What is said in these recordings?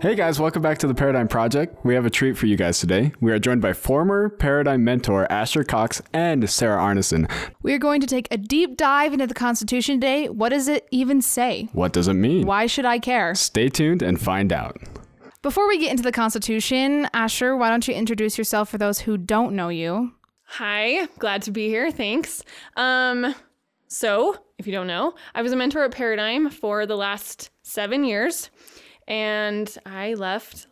Hey guys, welcome back to the Paradigm Project. We have a treat for you guys today. We are joined by former Paradigm mentor Asher Cox and Sarah Arnesen. We are going to take a deep dive into the Constitution today. What does it even say? What does it mean? Why should I care? Stay tuned and find out. Before we get into the Constitution, Asher, why don't you introduce yourself for those who don't know you? Hi, glad to be here. Thanks. Um, so, if you don't know, I was a mentor at Paradigm for the last seven years and I left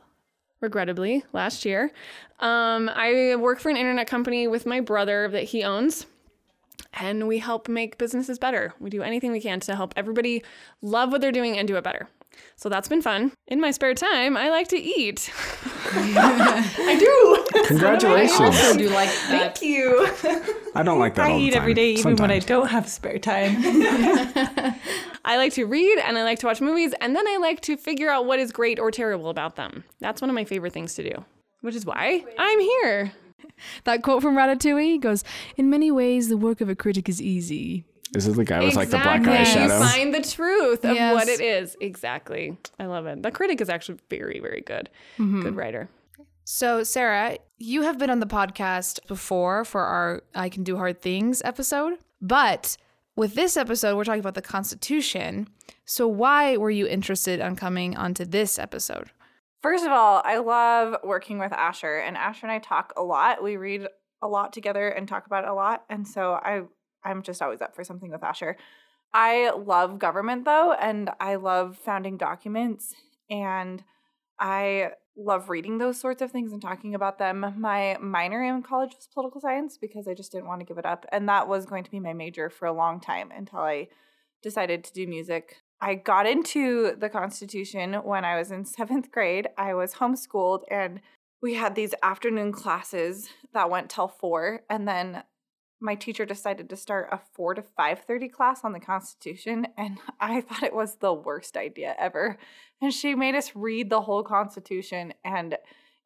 regrettably last year. Um, I work for an internet company with my brother that he owns, and we help make businesses better. We do anything we can to help everybody love what they're doing and do it better. So that's been fun. In my spare time, I like to eat. I do. Congratulations. I also do like that. Thank you. I don't like that I the eat time. every day, even when I don't have spare time. I like to read and I like to watch movies, and then I like to figure out what is great or terrible about them. That's one of my favorite things to do, which is why I'm here. That quote from Ratatouille goes, In many ways, the work of a critic is easy. This is it the guy with like the black Exactly. eyeshadow? You find the truth of Yes. what it is. Exactly. I love it. The critic is actually very, very good. Mm-hmm. Good writer. So, Sarah, you have been on the podcast before for our I Can Do Hard Things episode, but with this episode, we're talking about the Constitution. So, why were you interested on coming onto this episode? First of all, I love working with Asher, and Asher and I talk a lot. We read a lot together and talk about it a lot, and so I I'm just always up for something with Asher. I love government though, and I love founding documents, and I love reading those sorts of things and talking about them. My minor in college was political science because I just didn't want to give it up, and that was going to be my major for a long time until I decided to do music. I got into the Constitution when I was in seventh grade. I was homeschooled and we had these afternoon classes that went till four. And then my teacher decided to start a four to five thirty class on the Constitution, and I thought it was the worst idea ever. And she made us read the whole Constitution and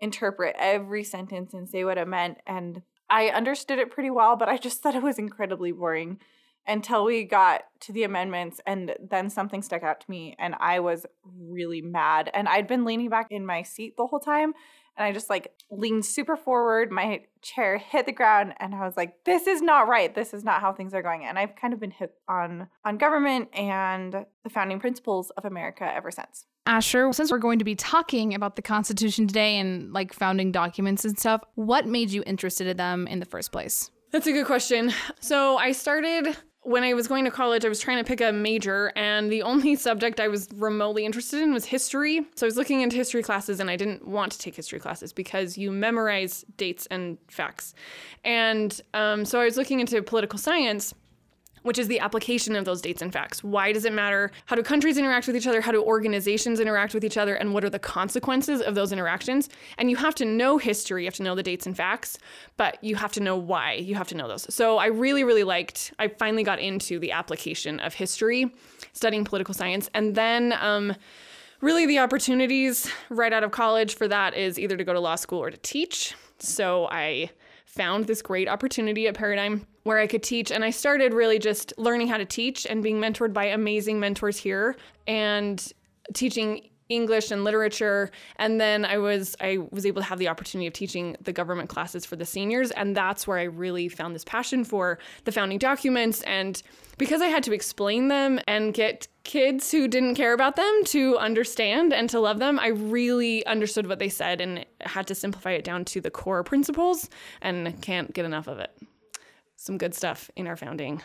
interpret every sentence and say what it meant. And I understood it pretty well, but I just thought it was incredibly boring until we got to the amendments and then something stuck out to me and I was really mad and I'd been leaning back in my seat the whole time and I just like leaned super forward my chair hit the ground and I was like this is not right this is not how things are going and I've kind of been hit on on government and the founding principles of America ever since Asher, since we're going to be talking about the Constitution today and like founding documents and stuff, what made you interested in them in the first place? That's a good question. So I started when I was going to college, I was trying to pick a major, and the only subject I was remotely interested in was history. So I was looking into history classes, and I didn't want to take history classes because you memorize dates and facts. And um, so I was looking into political science which is the application of those dates and facts. Why does it matter? How do countries interact with each other? How do organizations interact with each other? And what are the consequences of those interactions? And you have to know history, you have to know the dates and facts, but you have to know why. You have to know those. So I really, really liked, I finally got into the application of history, studying political science. And then, um, really the opportunities right out of college for that is either to go to law school or to teach. So I found this great opportunity at Paradigm where I could teach and I started really just learning how to teach and being mentored by amazing mentors here and teaching English and literature and then I was I was able to have the opportunity of teaching the government classes for the seniors and that's where I really found this passion for the founding documents and because I had to explain them and get kids who didn't care about them to understand and to love them, I really understood what they said and had to simplify it down to the core principles and can't get enough of it. Some good stuff in our founding.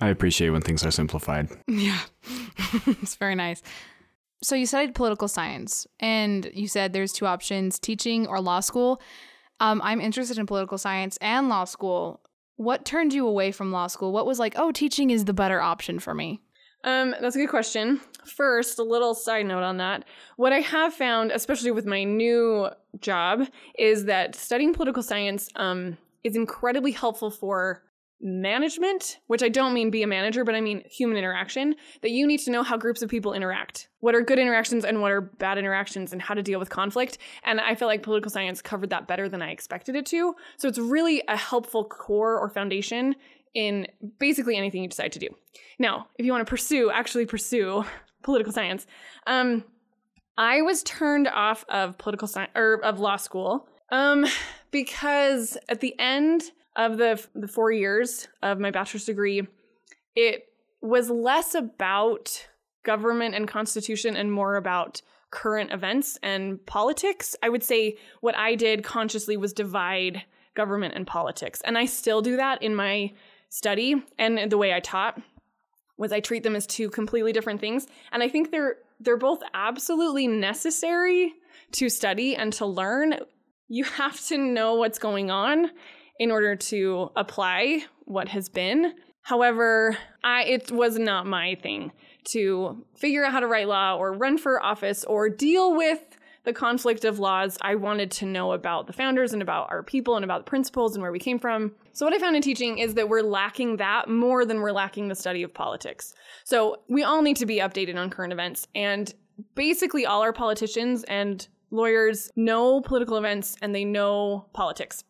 I appreciate when things are simplified. Yeah, it's very nice. So you studied political science, and you said there's two options: teaching or law school. Um, I'm interested in political science and law school. What turned you away from law school? What was like, oh, teaching is the better option for me? Um, that's a good question. First, a little side note on that. What I have found, especially with my new job, is that studying political science um, is incredibly helpful for management, which I don't mean be a manager, but I mean human interaction, that you need to know how groups of people interact. What are good interactions and what are bad interactions and how to deal with conflict. And I feel like political science covered that better than I expected it to. So it's really a helpful core or foundation in basically anything you decide to do. Now, if you want to pursue, actually pursue political science, um, I was turned off of political science or of law school um, because at the end of the, the four years of my bachelor's degree, it was less about government and constitution and more about current events and politics. I would say what I did consciously was divide government and politics. And I still do that in my study and the way I taught was I treat them as two completely different things. And I think they're they're both absolutely necessary to study and to learn. You have to know what's going on in order to apply what has been. However, I it was not my thing to figure out how to write law or run for office or deal with the conflict of laws. I wanted to know about the founders and about our people and about the principles and where we came from. So, what I found in teaching is that we're lacking that more than we're lacking the study of politics. So, we all need to be updated on current events. And basically, all our politicians and lawyers know political events and they know politics.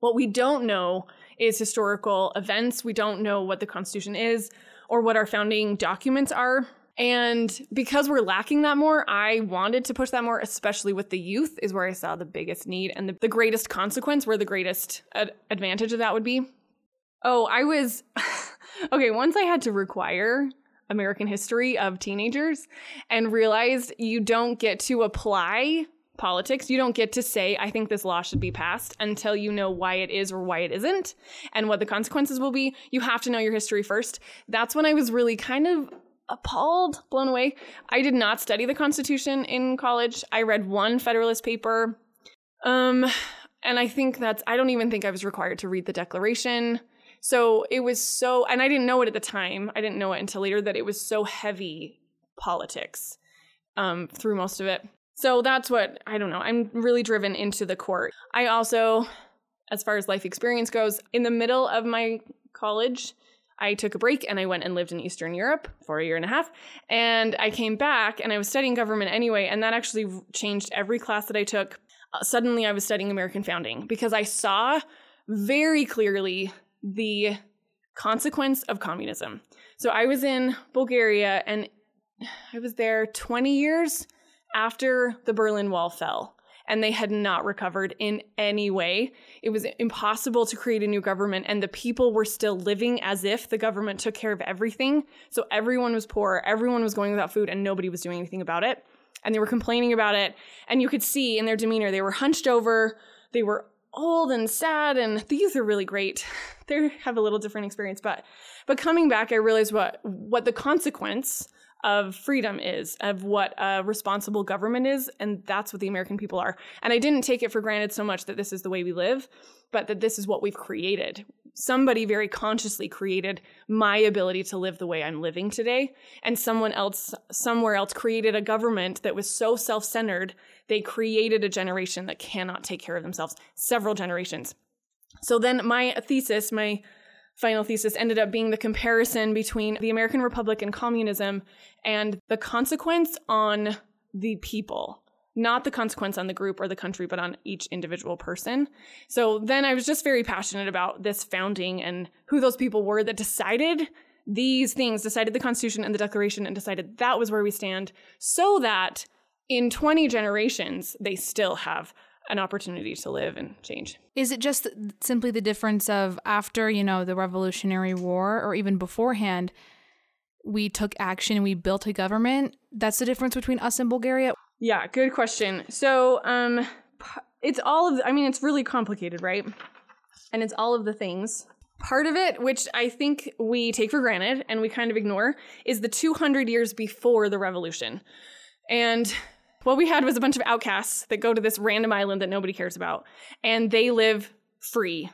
What we don't know is historical events. We don't know what the Constitution is or what our founding documents are. And because we're lacking that more, I wanted to push that more, especially with the youth, is where I saw the biggest need and the, the greatest consequence, where the greatest ad- advantage of that would be. Oh, I was okay. Once I had to require American history of teenagers and realized you don't get to apply politics. You don't get to say, I think this law should be passed until you know why it is or why it isn't and what the consequences will be. You have to know your history first. That's when I was really kind of appalled, blown away. I did not study the Constitution in college. I read one Federalist paper. Um, and I think that's, I don't even think I was required to read the Declaration. So it was so, and I didn't know it at the time. I didn't know it until later that it was so heavy politics um, through most of it. So that's what, I don't know, I'm really driven into the court. I also, as far as life experience goes, in the middle of my college, I took a break and I went and lived in Eastern Europe for a year and a half. And I came back and I was studying government anyway. And that actually changed every class that I took. Uh, suddenly I was studying American founding because I saw very clearly the consequence of communism. So I was in Bulgaria and I was there 20 years after the Berlin Wall fell and they had not recovered in any way. It was impossible to create a new government, and the people were still living as if the government took care of everything. So everyone was poor, everyone was going without food, and nobody was doing anything about it. And they were complaining about it, and you could see in their demeanor, they were hunched over, they were old and sad and the youth are really great they have a little different experience but but coming back i realized what what the consequence of freedom is, of what a responsible government is, and that's what the American people are. And I didn't take it for granted so much that this is the way we live, but that this is what we've created. Somebody very consciously created my ability to live the way I'm living today, and someone else somewhere else created a government that was so self-centered, they created a generation that cannot take care of themselves, several generations. So then my thesis, my final thesis ended up being the comparison between the American Republic and communism and the consequence on the people. Not the consequence on the group or the country, but on each individual person. So then I was just very passionate about this founding and who those people were that decided these things, decided the Constitution and the Declaration, and decided that was where we stand, so that in 20 generations, they still have an opportunity to live and change. Is it just simply the difference of after, you know, the Revolutionary War or even beforehand, we took action and we built a government? That's the difference between us and Bulgaria? Yeah, good question. So, um it's all of I mean, it's really complicated, right? And it's all of the things. Part of it, which I think we take for granted and we kind of ignore, is the 200 years before the revolution. And what we had was a bunch of outcasts that go to this random island that nobody cares about, and they live free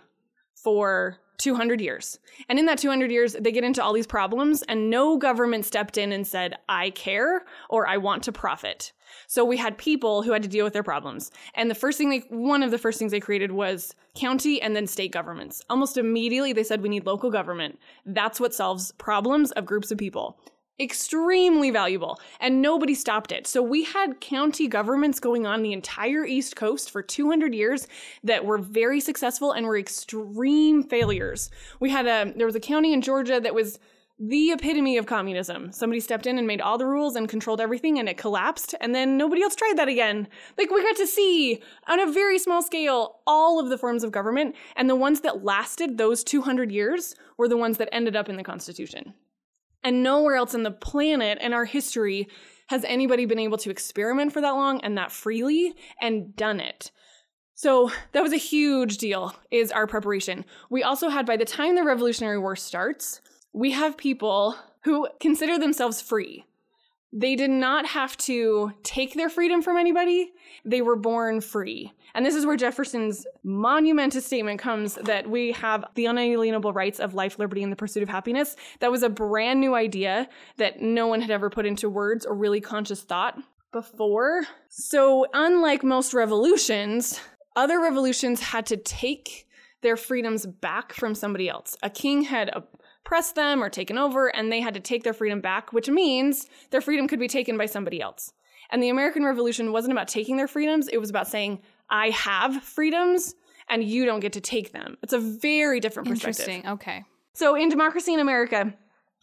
for 200 years. And in that 200 years, they get into all these problems, and no government stepped in and said, I care or I want to profit. So we had people who had to deal with their problems. And the first thing they, one of the first things they created was county and then state governments. Almost immediately, they said, we need local government. That's what solves problems of groups of people extremely valuable and nobody stopped it so we had county governments going on the entire east coast for 200 years that were very successful and were extreme failures we had a there was a county in georgia that was the epitome of communism. Somebody stepped in and made all the rules and controlled everything and it collapsed and then nobody else tried that again. Like we got to see on a very small scale all of the forms of government and the ones that lasted those 200 years were the ones that ended up in the constitution. And nowhere else on the planet in our history has anybody been able to experiment for that long and that freely and done it. So that was a huge deal is our preparation. We also had by the time the Revolutionary War starts, we have people who consider themselves free. They did not have to take their freedom from anybody. They were born free. And this is where Jefferson's monumentous statement comes that we have the unalienable rights of life, liberty, and the pursuit of happiness. That was a brand new idea that no one had ever put into words or really conscious thought before. So, unlike most revolutions, other revolutions had to take their freedoms back from somebody else. A king had oppressed them or taken over, and they had to take their freedom back, which means their freedom could be taken by somebody else. And the American Revolution wasn't about taking their freedoms, it was about saying, I have freedoms and you don't get to take them. It's a very different perspective. Interesting. Okay. So in Democracy in America,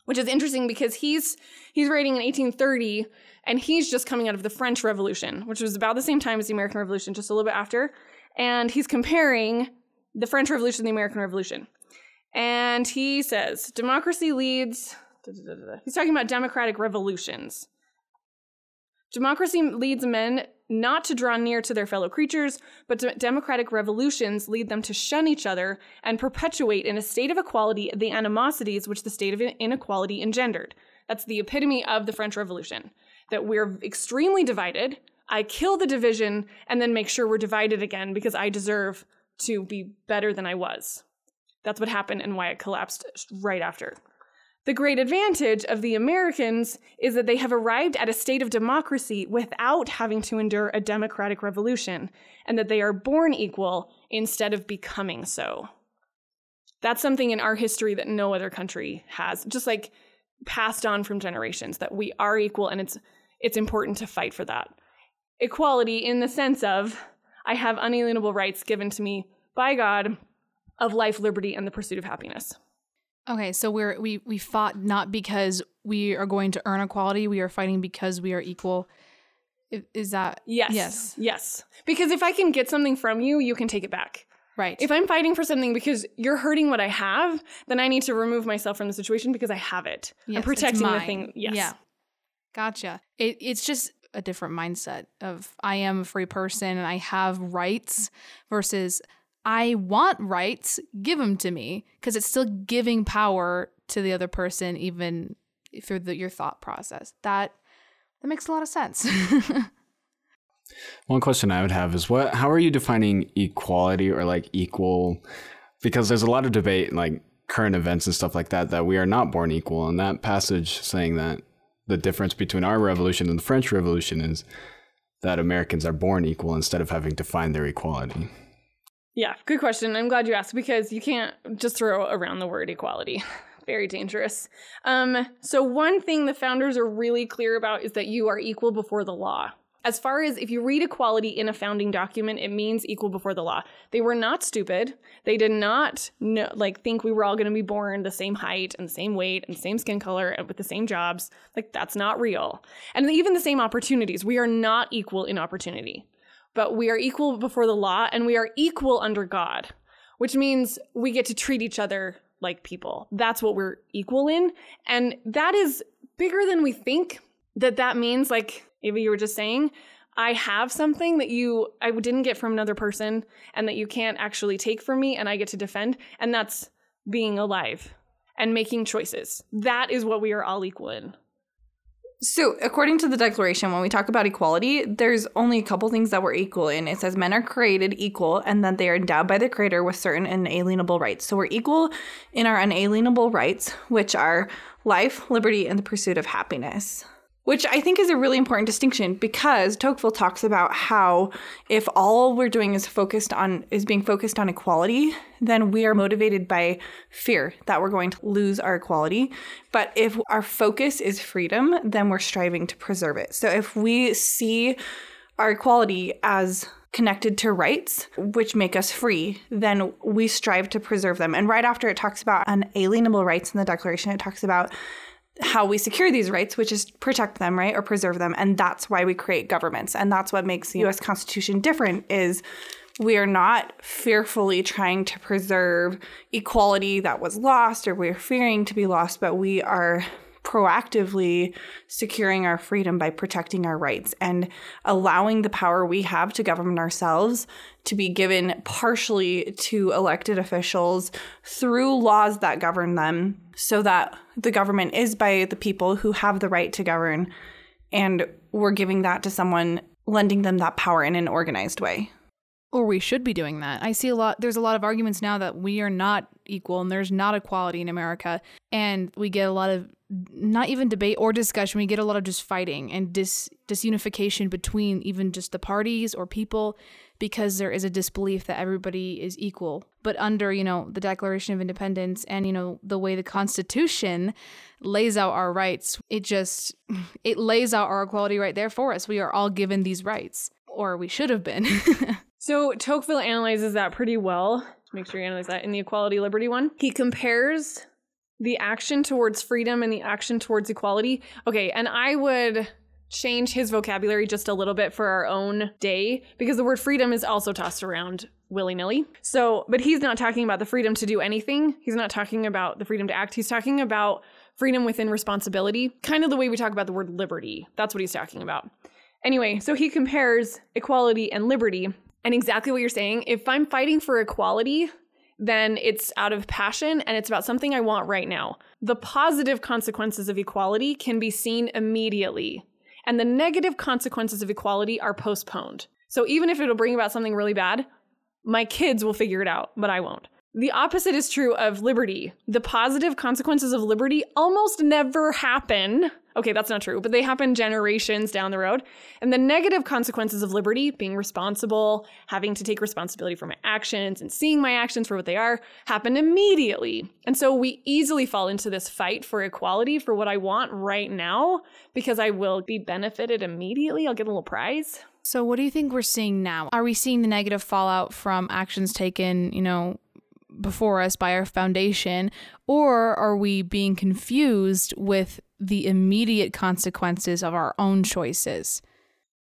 which is interesting because he's he's writing in 1830 and he's just coming out of the French Revolution, which was about the same time as the American Revolution, just a little bit after. And he's comparing the French Revolution and the American Revolution. And he says, democracy leads, he's talking about democratic revolutions. Democracy leads men not to draw near to their fellow creatures, but de- democratic revolutions lead them to shun each other and perpetuate in a state of equality the animosities which the state of inequality engendered. That's the epitome of the French Revolution. That we're extremely divided. I kill the division and then make sure we're divided again because I deserve to be better than I was. That's what happened and why it collapsed right after. The great advantage of the Americans is that they have arrived at a state of democracy without having to endure a democratic revolution, and that they are born equal instead of becoming so. That's something in our history that no other country has, just like passed on from generations, that we are equal and it's it's important to fight for that. Equality in the sense of I have unalienable rights given to me by God of life, liberty, and the pursuit of happiness. Okay, so we're we we fought not because we are going to earn equality. We are fighting because we are equal. Is that Yes. Yes. Yes. Because if I can get something from you, you can take it back. right? If I'm fighting for something because you're hurting what I have, then I need to remove myself from the situation because I have it. Yes, I'm protecting the thing. Yes. Yeah. Gotcha. It, it's just a different mindset of I am a free person and I have rights versus I want rights, give them to me because it's still giving power to the other person even through the, your thought process. That that makes a lot of sense. One question I would have is what how are you defining equality or like equal because there's a lot of debate in like current events and stuff like that that we are not born equal and that passage saying that the difference between our revolution and the French revolution is that Americans are born equal instead of having to find their equality. Yeah. Good question. I'm glad you asked because you can't just throw around the word equality. Very dangerous. Um, so, one thing the founders are really clear about is that you are equal before the law. As far as if you read equality in a founding document, it means equal before the law. They were not stupid. They did not know, like think we were all going to be born the same height and same weight and same skin color and with the same jobs. Like that's not real. And even the same opportunities. We are not equal in opportunity. But we are equal before the law and we are equal under God, which means we get to treat each other like people. That's what we're equal in. And that is bigger than we think that that means like Ava, you were just saying, I have something that you I didn't get from another person and that you can't actually take from me and I get to defend and that's being alive and making choices. That is what we are all equal in. So, according to the Declaration, when we talk about equality, there's only a couple things that we're equal in. It says men are created equal and that they are endowed by the Creator with certain inalienable rights. So, we're equal in our unalienable rights, which are life, liberty, and the pursuit of happiness. Which I think is a really important distinction because Tocqueville talks about how if all we're doing is focused on is being focused on equality, then we are motivated by fear that we're going to lose our equality. But if our focus is freedom, then we're striving to preserve it. So if we see our equality as connected to rights, which make us free, then we strive to preserve them. And right after it talks about unalienable rights in the Declaration, it talks about how we secure these rights, which is protect them, right, or preserve them. And that's why we create governments. And that's what makes the US Constitution different is we are not fearfully trying to preserve equality that was lost or we're fearing to be lost, but we are proactively securing our freedom by protecting our rights and allowing the power we have to govern ourselves to be given partially to elected officials through laws that govern them so that the government is by the people who have the right to govern and we're giving that to someone lending them that power in an organized way or we should be doing that. I see a lot there's a lot of arguments now that we are not equal and there's not equality in America and we get a lot of not even debate or discussion we get a lot of just fighting and dis disunification between even just the parties or people because there is a disbelief that everybody is equal but under you know the declaration of independence and you know the way the constitution lays out our rights it just it lays out our equality right there for us we are all given these rights or we should have been So Tocqueville analyzes that pretty well. Make sure you analyze that in the equality liberty one. He compares the action towards freedom and the action towards equality. Okay, and I would change his vocabulary just a little bit for our own day because the word freedom is also tossed around willy nilly. So, but he's not talking about the freedom to do anything. He's not talking about the freedom to act. He's talking about freedom within responsibility, kind of the way we talk about the word liberty. That's what he's talking about. Anyway, so he compares equality and liberty and exactly what you're saying, if I'm fighting for equality, then it's out of passion and it's about something I want right now. The positive consequences of equality can be seen immediately, and the negative consequences of equality are postponed. So even if it'll bring about something really bad, my kids will figure it out, but I won't. The opposite is true of liberty. The positive consequences of liberty almost never happen. Okay, that's not true, but they happen generations down the road. And the negative consequences of liberty, being responsible, having to take responsibility for my actions and seeing my actions for what they are, happen immediately. And so we easily fall into this fight for equality for what I want right now because I will be benefited immediately. I'll get a little prize. So, what do you think we're seeing now? Are we seeing the negative fallout from actions taken, you know, before us by our foundation, or are we being confused with the immediate consequences of our own choices?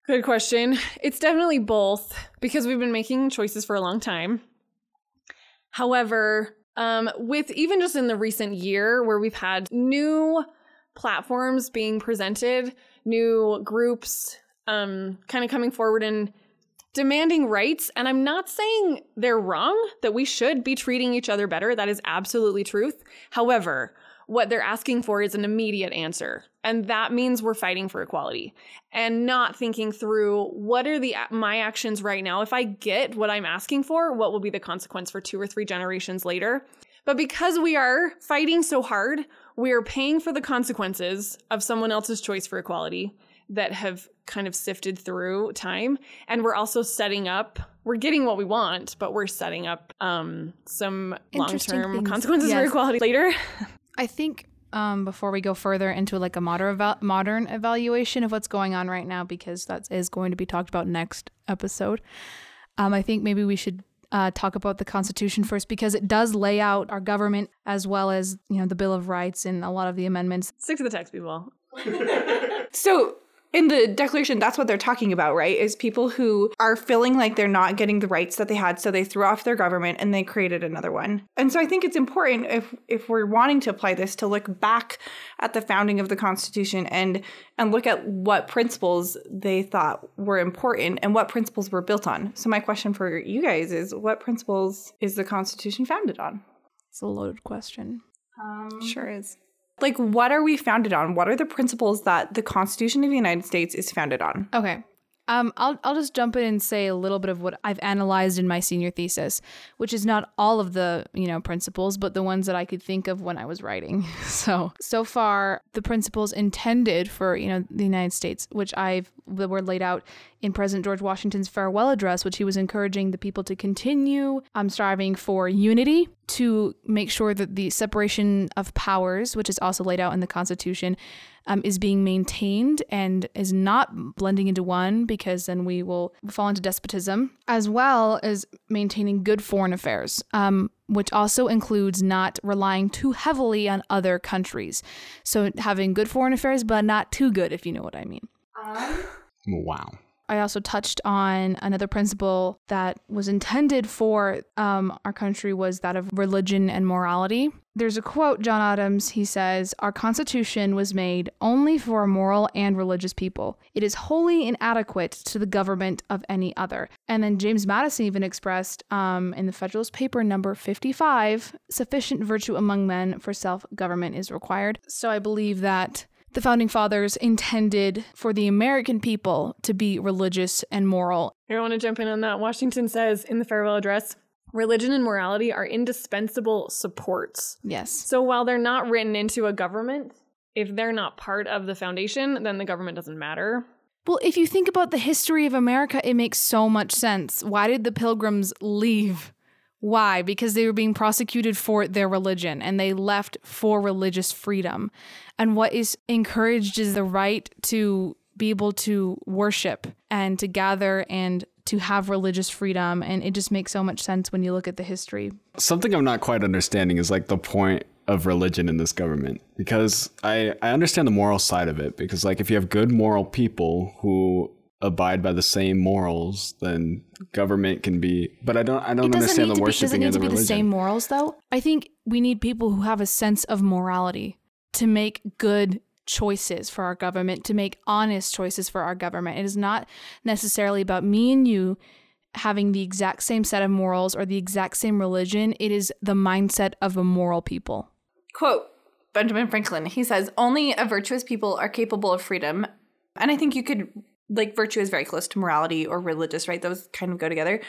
Good question. It's definitely both because we've been making choices for a long time. However, um, with even just in the recent year where we've had new platforms being presented, new groups um, kind of coming forward and demanding rights. And I'm not saying they're wrong, that we should be treating each other better. That is absolutely truth. However, what they're asking for is an immediate answer. And that means we're fighting for equality and not thinking through what are the my actions right now. If I get what I'm asking for, what will be the consequence for two or three generations later? But because we are fighting so hard, we are paying for the consequences of someone else's choice for equality that have kind of sifted through time and we're also setting up we're getting what we want but we're setting up um, some long-term consequences yes. for equality later i think um, before we go further into like a modern eval- modern evaluation of what's going on right now because that is going to be talked about next episode um, i think maybe we should uh, talk about the Constitution first because it does lay out our government as well as you know the Bill of Rights and a lot of the amendments. Stick to the text, people. so in the declaration that's what they're talking about right? Is people who are feeling like they're not getting the rights that they had so they threw off their government and they created another one. And so i think it's important if if we're wanting to apply this to look back at the founding of the constitution and and look at what principles they thought were important and what principles were built on. So my question for you guys is what principles is the constitution founded on? It's a loaded question. Um, sure is like, what are we founded on? What are the principles that the Constitution of the United States is founded on? Okay. Um, I'll, I'll just jump in and say a little bit of what I've analyzed in my senior thesis, which is not all of the, you know, principles, but the ones that I could think of when I was writing. So, so far, the principles intended for, you know, the United States, which I've, were laid out in President George Washington's farewell address, which he was encouraging the people to continue um, striving for unity, to make sure that the separation of powers, which is also laid out in the Constitution, um, is being maintained and is not blending into one because then we will fall into despotism, as well as maintaining good foreign affairs, um, which also includes not relying too heavily on other countries. So having good foreign affairs, but not too good, if you know what I mean. Wow. I also touched on another principle that was intended for um, our country was that of religion and morality. There's a quote, John Adams, he says, Our Constitution was made only for a moral and religious people. It is wholly inadequate to the government of any other. And then James Madison even expressed um, in the Federalist Paper number 55 sufficient virtue among men for self government is required. So I believe that the founding fathers intended for the American people to be religious and moral. Here, I want to jump in on that. Washington says in the farewell address religion and morality are indispensable supports. Yes. So while they're not written into a government, if they're not part of the foundation, then the government doesn't matter. Well, if you think about the history of America, it makes so much sense. Why did the pilgrims leave? Why? Because they were being prosecuted for their religion and they left for religious freedom. And what is encouraged is the right to be able to worship and to gather and to have religious freedom. And it just makes so much sense when you look at the history. Something I'm not quite understanding is like the point of religion in this government because I, I understand the moral side of it because like if you have good moral people who abide by the same morals, then government can be. But I don't. I don't It doesn't understand need the to be, does it need to be religion. the same morals, though. I think we need people who have a sense of morality to make good choices for our government, to make honest choices for our government. It is not necessarily about me and you having the exact same set of morals or the exact same religion. It is the mindset of a moral people. Quote Benjamin Franklin. He says, Only a virtuous people are capable of freedom. And I think you could, like, virtue is very close to morality or religious, right? Those kind of go together.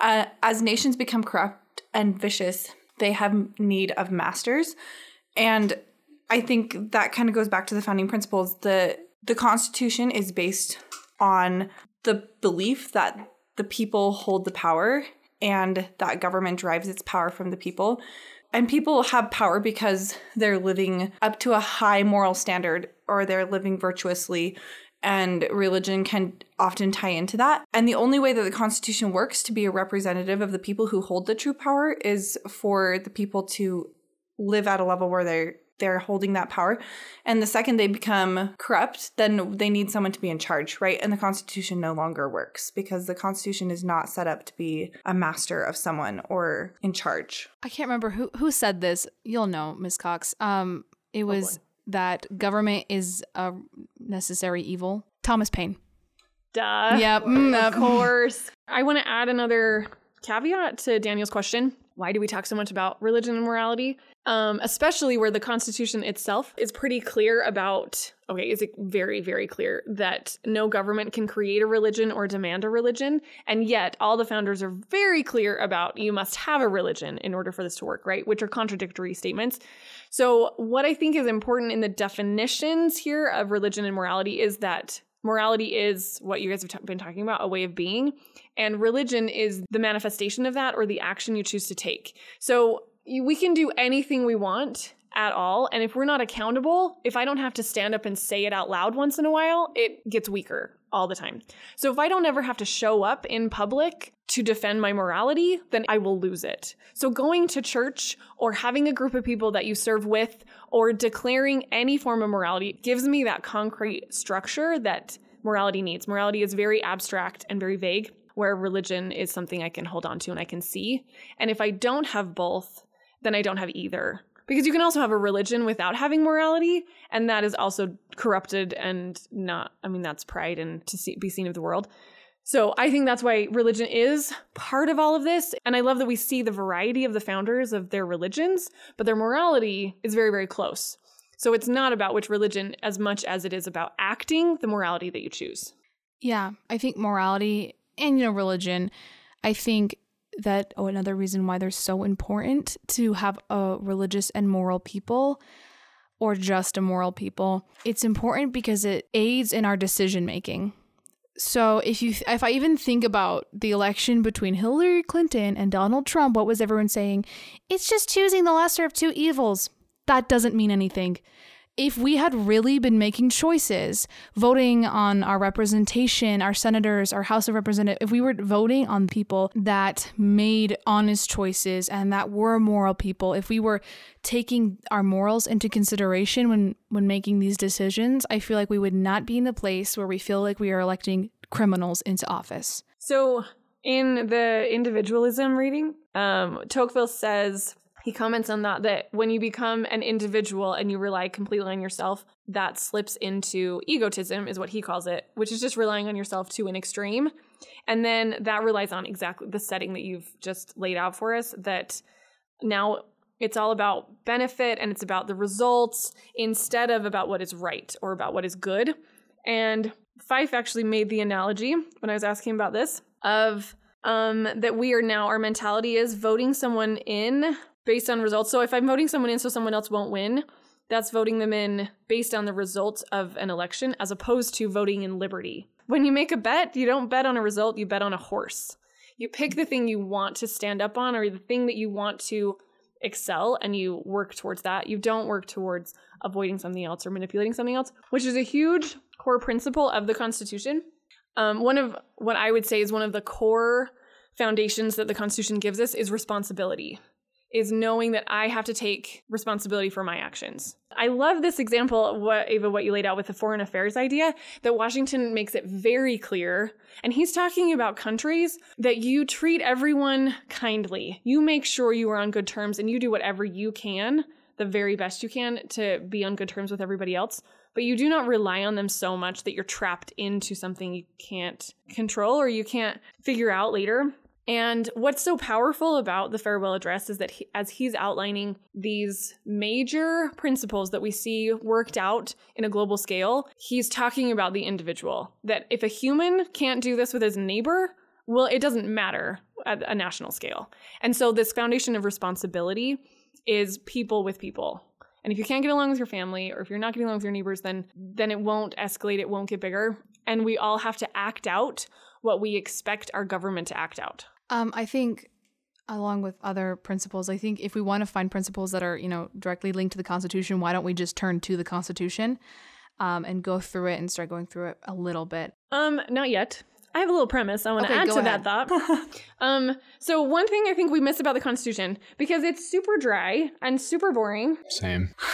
Uh, as nations become corrupt and vicious, they have need of masters. And I think that kind of goes back to the founding principles. The the Constitution is based on the belief that the people hold the power and that government derives its power from the people. And people have power because they're living up to a high moral standard or they're living virtuously. And religion can often tie into that. And the only way that the Constitution works to be a representative of the people who hold the true power is for the people to live at a level where they're they're holding that power. And the second they become corrupt, then they need someone to be in charge, right? And the Constitution no longer works because the Constitution is not set up to be a master of someone or in charge. I can't remember who who said this. You'll know, Miss Cox. Um, it was that government is a necessary evil. Thomas Paine. Duh. Yep, mm, Of course. I want to add another caveat to Daniel's question. Why do we talk so much about religion and morality? Um, especially where the Constitution itself is pretty clear about, okay, is it very, very clear that no government can create a religion or demand a religion. And yet, all the founders are very clear about you must have a religion in order for this to work, right? Which are contradictory statements. So, what I think is important in the definitions here of religion and morality is that morality is what you guys have t- been talking about a way of being and religion is the manifestation of that or the action you choose to take so we can do anything we want at all. And if we're not accountable if i don't have to stand up and say it out loud once in a while it gets weaker all the time. So if i don't ever have to show up in public to defend my morality then i will lose it. So going to church or having a group of people that you serve with or declaring any form of morality gives me that concrete structure that morality needs. Morality is very abstract and very vague where religion is something i can hold on to and i can see. And if i don't have both then I don't have either. Because you can also have a religion without having morality, and that is also corrupted and not, I mean, that's pride and to see, be seen of the world. So I think that's why religion is part of all of this. And I love that we see the variety of the founders of their religions, but their morality is very, very close. So it's not about which religion as much as it is about acting the morality that you choose. Yeah, I think morality and you know religion. I think that oh another reason why they're so important to have a religious and moral people or just a moral people. It's important because it aids in our decision making. So if you if I even think about the election between Hillary Clinton and Donald Trump, what was everyone saying? It's just choosing the lesser of two evils. That doesn't mean anything. If we had really been making choices, voting on our representation, our senators, our House of Representatives, if we were voting on people that made honest choices and that were moral people, if we were taking our morals into consideration when when making these decisions, I feel like we would not be in the place where we feel like we are electing criminals into office. So in the individualism reading, um, Tocqueville says he comments on that that when you become an individual and you rely completely on yourself, that slips into egotism, is what he calls it, which is just relying on yourself to an extreme. And then that relies on exactly the setting that you've just laid out for us. That now it's all about benefit and it's about the results instead of about what is right or about what is good. And Fife actually made the analogy when I was asking about this of um, that we are now, our mentality is voting someone in based on results. So if I'm voting someone in so someone else won't win, that's voting them in based on the results of an election as opposed to voting in liberty. When you make a bet, you don't bet on a result, you bet on a horse. You pick the thing you want to stand up on or the thing that you want to excel and you work towards that. You don't work towards avoiding something else or manipulating something else, which is a huge core principle of the Constitution. Um, one of what I would say is one of the core foundations that the Constitution gives us is responsibility is knowing that I have to take responsibility for my actions. I love this example, what Ava, what you laid out with the foreign affairs idea, that Washington makes it very clear. And he's talking about countries that you treat everyone kindly. You make sure you are on good terms and you do whatever you can, the very best you can, to be on good terms with everybody else. But you do not rely on them so much that you're trapped into something you can't control or you can't figure out later. And what's so powerful about the farewell address is that he, as he's outlining these major principles that we see worked out in a global scale, he's talking about the individual. That if a human can't do this with his neighbor, well, it doesn't matter at a national scale. And so this foundation of responsibility is people with people. And if you can't get along with your family or if you're not getting along with your neighbors, then then it won't escalate, it won't get bigger. And we all have to act out what we expect our government to act out. Um, I think, along with other principles, I think if we want to find principles that are, you know, directly linked to the Constitution, why don't we just turn to the Constitution um, and go through it and start going through it a little bit? Um, not yet. I have a little premise I want to add to ahead. that thought. um, so one thing I think we miss about the Constitution because it's super dry and super boring. Same.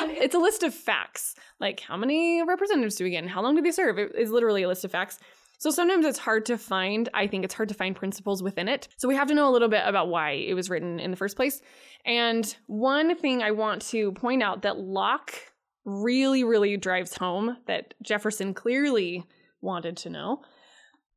It's a list of facts, like how many representatives do we get and how long do they serve? It is literally a list of facts. So sometimes it's hard to find, I think it's hard to find principles within it. So we have to know a little bit about why it was written in the first place. And one thing I want to point out that Locke really, really drives home that Jefferson clearly wanted to know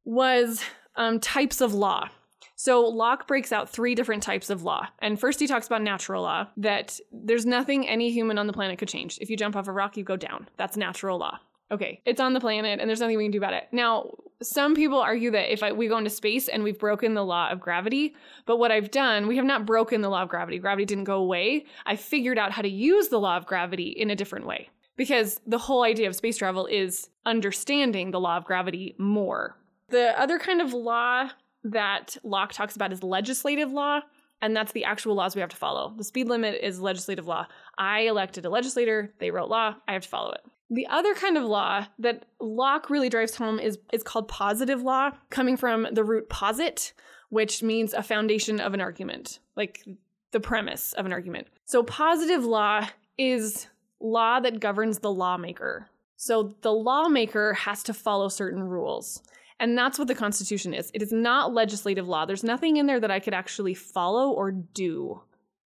was um, types of law. So Locke breaks out three different types of law. And first he talks about natural law, that there's nothing any human on the planet could change. If you jump off a rock, you go down. That's natural law. Okay, it's on the planet and there's nothing we can do about it. Now, some people argue that if I, we go into space and we've broken the law of gravity, but what I've done, we have not broken the law of gravity. Gravity didn't go away. I figured out how to use the law of gravity in a different way. Because the whole idea of space travel is understanding the law of gravity more. The other kind of law that Locke talks about is legislative law, and that's the actual laws we have to follow. The speed limit is legislative law. I elected a legislator, they wrote law, I have to follow it. The other kind of law that Locke really drives home is, is called positive law, coming from the root posit, which means a foundation of an argument, like the premise of an argument. So, positive law is law that governs the lawmaker. So, the lawmaker has to follow certain rules. And that's what the Constitution is. It is not legislative law. There's nothing in there that I could actually follow or do.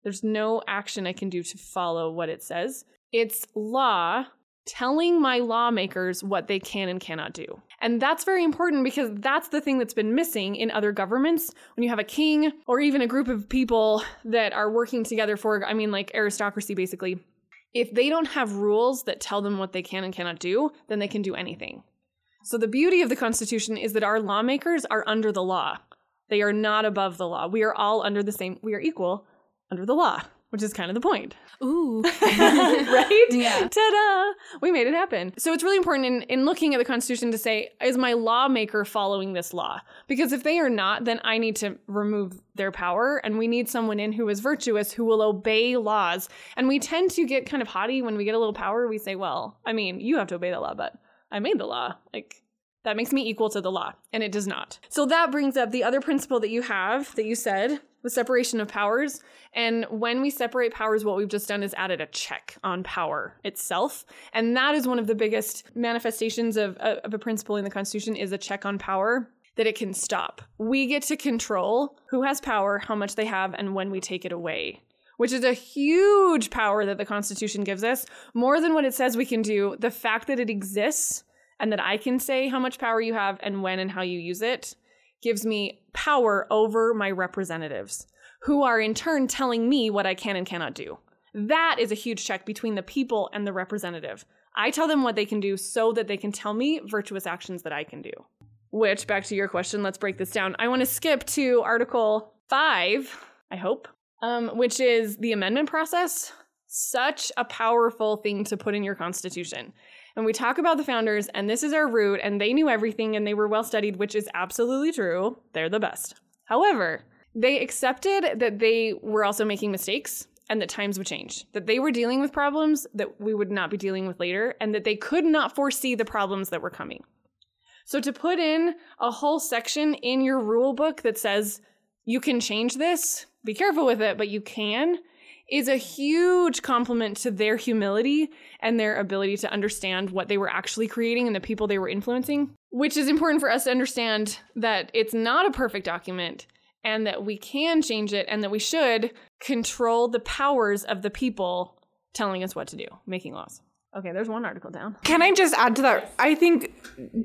There's no action I can do to follow what it says. It's law telling my lawmakers what they can and cannot do. And that's very important because that's the thing that's been missing in other governments. When you have a king or even a group of people that are working together for, I mean, like aristocracy basically, if they don't have rules that tell them what they can and cannot do, then they can do anything. So the beauty of the Constitution is that our lawmakers are under the law. They are not above the law. We are all under the same, we are equal under the law, which is kind of the point. Ooh. right? Yeah. Ta-da! We made it happen. So it's really important in, in looking at the Constitution to say, is my lawmaker following this law? Because if they are not, then I need to remove their power, and we need someone in who is virtuous, who will obey laws. And we tend to get kind of haughty when we get a little power. We say, well, I mean, you have to obey the law, but I made the law. Like, that makes me equal to the law, and it does not. So that brings up the other principle that you have that you said the separation of powers. And when we separate powers, what we've just done is added a check on power itself. And that is one of the biggest manifestations of, of a principle in the Constitution is a check on power that it can stop. We get to control who has power, how much they have, and when we take it away. Which is a huge power that the Constitution gives us, more than what it says we can do. The fact that it exists and that I can say how much power you have and when and how you use it gives me power over my representatives, who are in turn telling me what I can and cannot do. That is a huge check between the people and the representative. I tell them what they can do so that they can tell me virtuous actions that I can do. Which, back to your question, let's break this down. I want to skip to Article 5, I hope, um, which is the amendment process. Such a powerful thing to put in your Constitution and we talk about the founders, and this is our root, and they knew everything and they were well studied, which is absolutely true. They're the best. However, they accepted that they were also making mistakes and that times would change, that they were dealing with problems that we would not be dealing with later, and that they could not foresee the problems that were coming. So, to put in a whole section in your rule book that says you can change this, be careful with it, but you can, is a huge compliment to their humility and their ability to understand what they were actually creating and the people they were influencing, which is important for us to understand that it's not a perfect document and that we can change it and that we should control the powers of the people telling us what to do, making laws. Okay, there's one article down. Can I just add to that? I think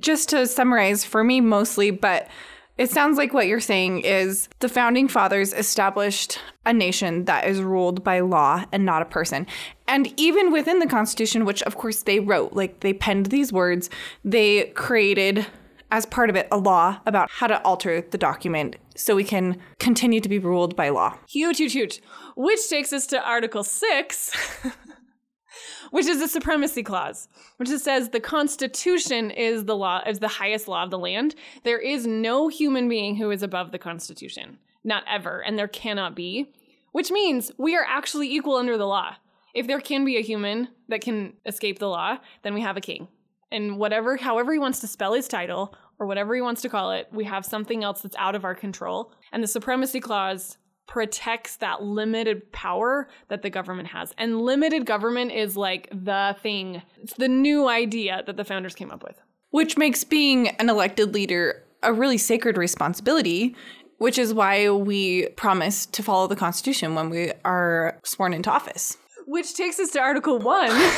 just to summarize for me mostly, but it sounds like what you're saying is the founding fathers established a nation that is ruled by law and not a person. And even within the Constitution, which of course they wrote, like they penned these words, they created as part of it a law about how to alter the document so we can continue to be ruled by law. Huge, huge, huge. Which takes us to Article 6. which is the supremacy clause, which says the Constitution is the law is the highest law of the land. There is no human being who is above the Constitution, not ever, and there cannot be. Which means we are actually equal under the law. If there can be a human that can escape the law, then we have a king. And whatever, however he wants to spell his title or whatever he wants to call it, we have something else that's out of our control. And the supremacy clause protects that limited power that the government has. And limited government is like the thing, it's the new idea that the founders came up with. Which makes being an elected leader a really sacred responsibility, which is why we promise to follow the Constitution when we are sworn into office. Which takes us to Article 1.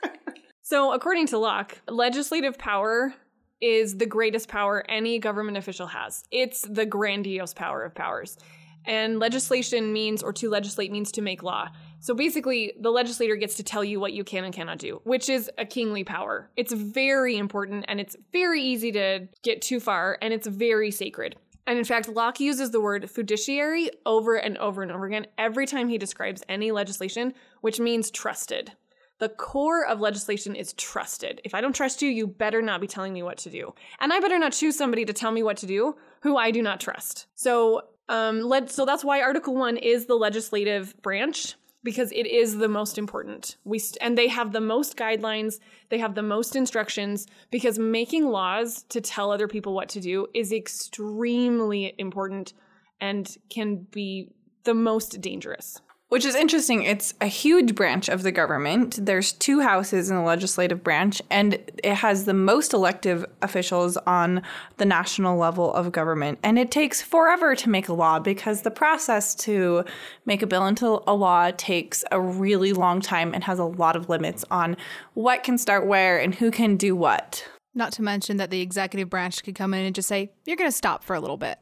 so, according to Locke, legislative power is the greatest power any government official has. It's the grandiose power of powers. And legislation means, or to legislate means to make law. So basically, the legislator gets to tell you what you can and cannot do, which is a kingly power. It's very important and it's very easy to get too far and it's very sacred. And in fact, Locke uses the word fiduciary over and over and over again every time he describes any legislation, which means trusted. The core of legislation is trusted. If I don't trust you, you better not be telling me what to do. And I better not choose somebody to tell me what to do who I do not trust. So um, led, so that's why Article One is the legislative branch because it is the most important. We st- and they have the most guidelines, they have the most instructions because making laws to tell other people what to do is extremely important and can be the most dangerous. Which is interesting. It's a huge branch of the government. There's two houses in the legislative branch, and it has the most elective officials on the national level of government. And it takes forever to make a law because the process to make a bill into a law takes a really long time and has a lot of limits on what can start where and who can do what. Not to mention that the executive branch could come in and just say, you're going to stop for a little bit.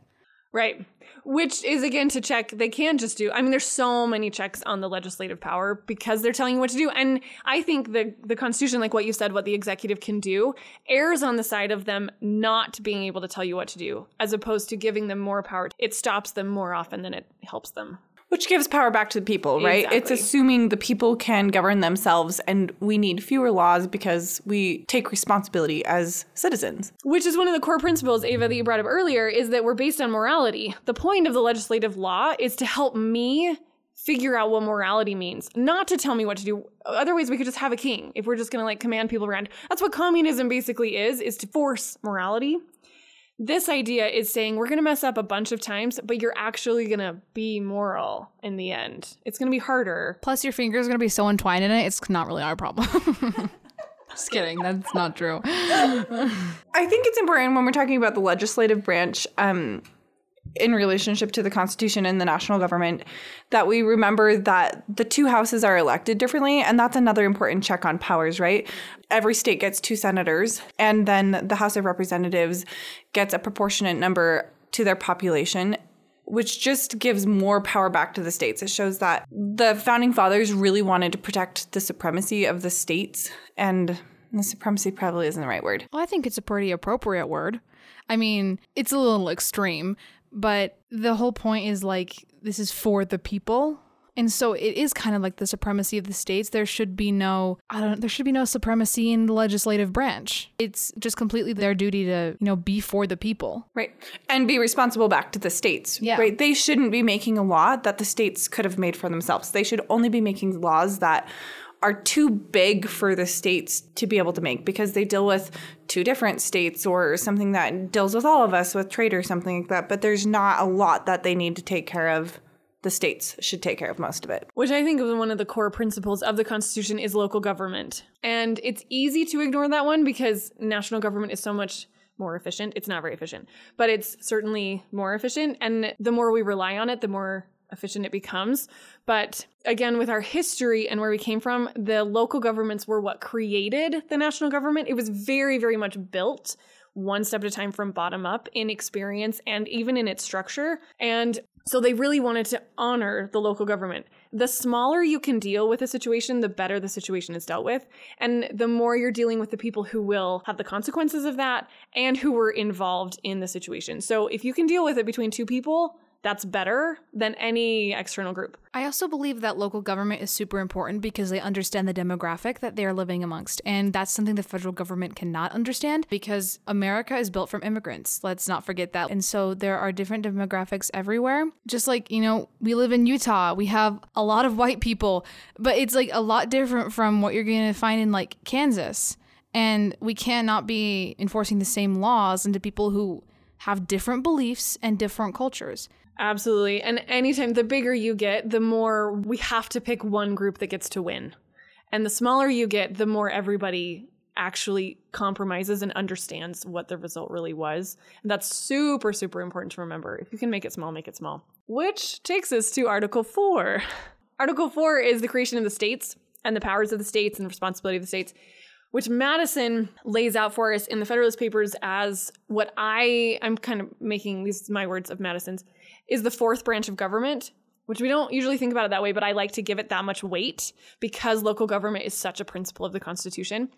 Right. Which is again to check, they can just do. I mean, there's so many checks on the legislative power because they're telling you what to do. And I think the the Constitution, like what you said, what the executive can do, errs on the side of them not being able to tell you what to do, as opposed to giving them more power. It stops them more often than it helps them. Which gives power back to the people, right? It's assuming the people can govern themselves and we need fewer laws because we take responsibility as citizens. Which is one of the core principles, Ava, that you brought up earlier, is that we're based on morality. The point of the legislative law is to help me figure out what morality means, not to tell me what to do. Otherwise, we could just have a king if we're just going to like command people around. That's what communism basically is, is to force morality. This idea is saying we're going to mess up a bunch of times, but you're actually going to be moral in the end. It's going to be harder. Plus, your finger's are gonna be so entwined in it, it's not really our problem. Just kidding. That's not true. I think it's important when we're talking about the legislative branch um, in relationship to the Constitution and the national government that we remember that the two houses are elected differently. And that's another important check on powers, right? Every state gets two senators, and then the House of Representatives gets a proportionate number to their population. Which just gives more power back to the states. It shows that the founding fathers really wanted to protect the supremacy of the states, and the supremacy probably isn't the right word. Well, I think it's a pretty appropriate word. I mean, it's a little extreme, but the whole point is like this is for the people. And so it is kind of like the supremacy of the states. There should be no I don't there should be no supremacy in the legislative branch. It's just completely their duty to, you know, be for the people. Right. And be responsible back to the states. Yeah. Right. They shouldn't be making a law that the states could have made for themselves. They should only be making laws that are too big for the states to be able to make because they deal with two different states or something that deals with all of us with trade or something like that. But there's not a lot that they need to take care of. The states should take care of most of it. which I think is one of the core principles of the Constitution is local government. And it's easy to ignore that one because national government is so much more efficient. It's not very efficient, but it's certainly more efficient. And the more we rely on it, the more efficient it becomes. But again, with our history and where we came from, the local governments were what created the national government. It was very, very much built one step at a time from bottom up in experience and even in its structure. And so they really wanted to honor the local government. The smaller you can deal with a situation, the better the situation is dealt with. And the more you're dealing with the people who will have the consequences of that and who were involved in the situation. So if you can deal with it between two people, that's better than any external group. I also believe that local government is super important because they understand the demographic that they are living amongst. And that's something the federal government cannot understand because America is built from immigrants. Let's not forget that. And so there are different demographics everywhere. Just like, you know, we live in Utah, we have a lot of white people, but it's like a lot different from what you're going to find in like Kansas. And we cannot be enforcing the same laws into people who have different beliefs and different cultures. Absolutely. And anytime the bigger you get, the more we have to pick one group that gets to win. And the smaller you get, the more everybody actually compromises and understands what the result really was. And that's super, super important to remember. If you can make it small, make it small. Which takes us to Article 4. Article 4 is the creation of the states and the powers of the states and the responsibility of the states which Madison lays out for us in the Federalist Papers as what I I'm kind of making these my words of Madison's is the fourth branch of government, which we don't usually think about it that way, but I like to give it that much weight because local government is such a principle of the Constitution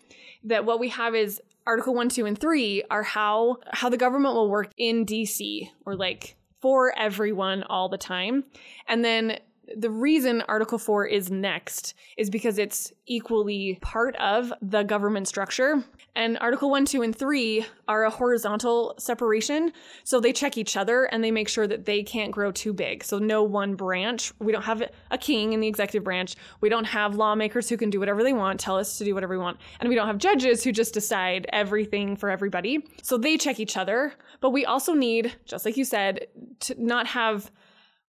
that what we have is Article 1, 2 and 3 are how how the government will work in DC or like for everyone all the time. And then the reason Article 4 is next is because it's equally part of the government structure. And Article 1, 2, and 3 are a horizontal separation. So they check each other and they make sure that they can't grow too big. So no one branch. We don't have a king in the executive branch. We don't have lawmakers who can do whatever they want, tell us to do whatever we want. And we don't have judges who just decide everything for everybody. So they check each other. But we also need, just like you said, to not have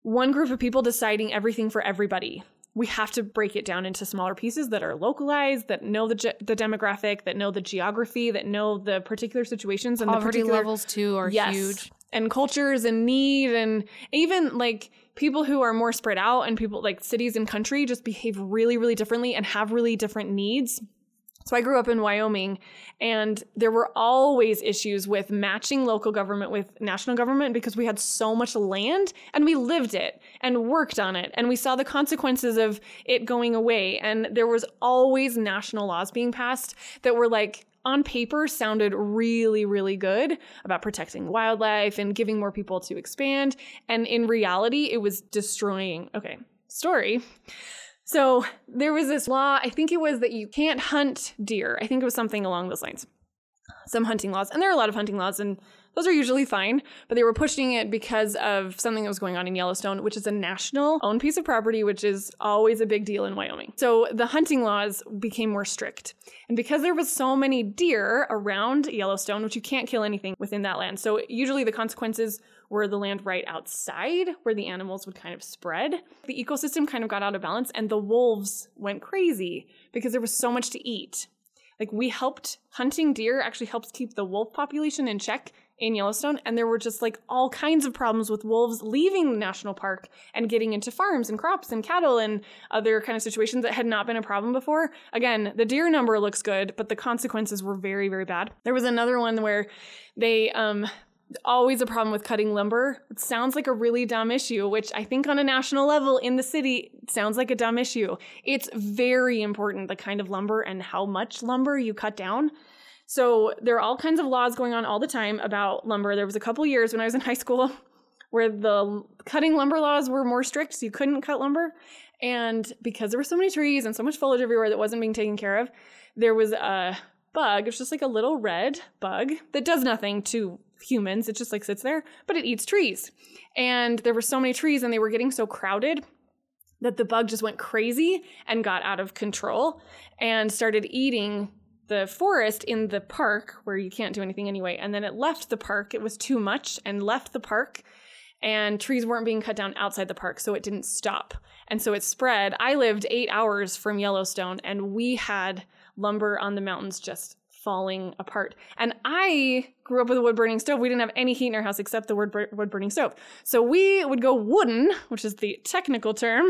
one group of people deciding everything for everybody. We have to break it down into smaller pieces that are localized, that know the ge- the demographic, that know the geography, that know the particular situations and the Poverty particular levels too are Yes. huge. and cultures and need and even like people who are more spread out and people like cities and country just behave really really differently and have really different needs so I grew up in Wyoming, and there were always issues with matching local government with national government because we had so much land and we lived it and worked on it, and we saw the consequences of it going away. And there was always national laws being passed that were like on paper sounded really, really good about protecting wildlife and giving more people to expand. And in reality, it was destroying. Okay, story. So there was this law, I think it was that you can't hunt deer. I think it was something along those lines. Some hunting laws. And there are a lot of hunting laws, and those are usually fine, but they were pushing it because of something that was going on in Yellowstone, which is a national owned piece of property, which is always a big deal in Wyoming. So the hunting laws became more strict. And because there was so many deer around Yellowstone, which you can't kill anything within that land. So usually the consequences were the land right outside where the animals would kind of spread. The ecosystem kind of got out of balance and the wolves went crazy because there was so much to eat. Like we helped hunting deer actually helps keep the wolf population in check in Yellowstone, and there were just like all kinds of problems with wolves leaving the national park and getting into farms and crops and cattle and other kind of situations that had not been a problem before. Again, the deer number looks good, but the consequences were very, very bad. There was another one where they um always a problem with cutting lumber. It sounds like a really dumb issue, which I think on a national level in the city sounds like a dumb issue. It's very important the kind of lumber and how much lumber you cut down. So there are all kinds of laws going on all the time about lumber. There was a couple years when I was in high school where the cutting lumber laws were more strict, so you couldn't cut lumber. And because there were so many trees and so much foliage everywhere that wasn't being taken care of, there was a bug. It's just like a little red bug that does nothing to humans. It just like sits there, but it eats trees. And there were so many trees and they were getting so crowded that the bug just went crazy and got out of control and started eating the forest in the park where you can't do anything anyway. And then it left the park. It was too much and left the park. And trees weren't being cut down outside the park, so it didn't stop. And so it spread. I lived eight hours from Yellowstone, and we had lumber on the mountains just falling apart. And I grew up with a wood burning stove. We didn't have any heat in our house except the wood, wood burning stove. So we would go wooden, which is the technical term,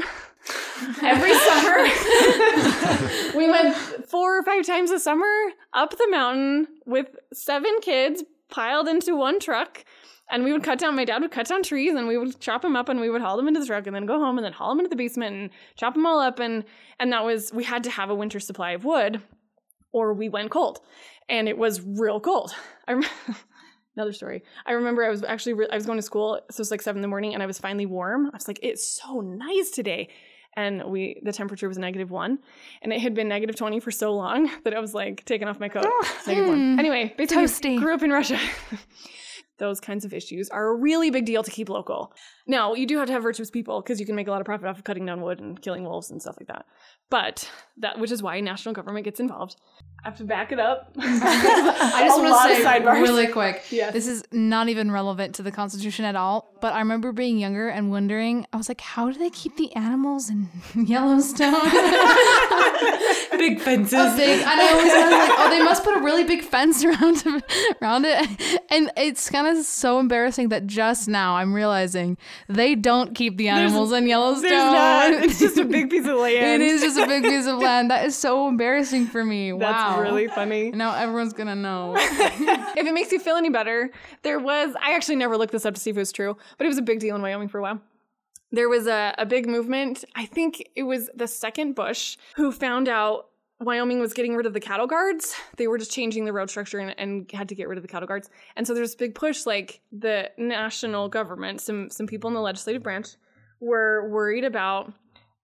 every summer. we went four or five times a summer up the mountain with seven kids piled into one truck. And we would cut down, my dad would cut down trees and we would chop them up and we would haul them into the truck and then go home and then haul them into the basement and chop them all up. And, and that was, we had to have a winter supply of wood or we went cold. And it was real cold. I another story. I remember I was actually I was going to school, so it was like seven in the morning, and I was finally warm. I was like, it's so nice today. And we the temperature was negative one. And it had been negative twenty for so long that I was like taking off my coat. Ah, negative one. Hmm. Anyway, basically Toasty. grew up in Russia. Those kinds of issues are a really big deal to keep local. Now, you do have to have virtuous people because you can make a lot of profit off of cutting down wood and killing wolves and stuff like that. But that, which is why national government gets involved. I have to back it up. I just want to say sidebars. really quick. Yes. This is not even relevant to the Constitution at all. But I remember being younger and wondering, I was like, how do they keep the animals in Yellowstone? Big fences. big. And I always wondered, like, oh, they must put a really big fence around around it. And it's kind of so embarrassing that just now I'm realizing they don't keep the animals in Yellowstone. Not. It's just a big piece of land. It is just a big piece of land. That is so embarrassing for me. That's wow. really funny. Now everyone's gonna know. if it makes you feel any better, there was, I actually never looked this up to see if it was true, but it was a big deal in Wyoming for a while. There was a, a big movement. I think it was the second Bush who found out Wyoming was getting rid of the cattle guards. They were just changing the road structure and, and had to get rid of the cattle guards. And so there's this big push, like the national government, some some people in the legislative branch were worried about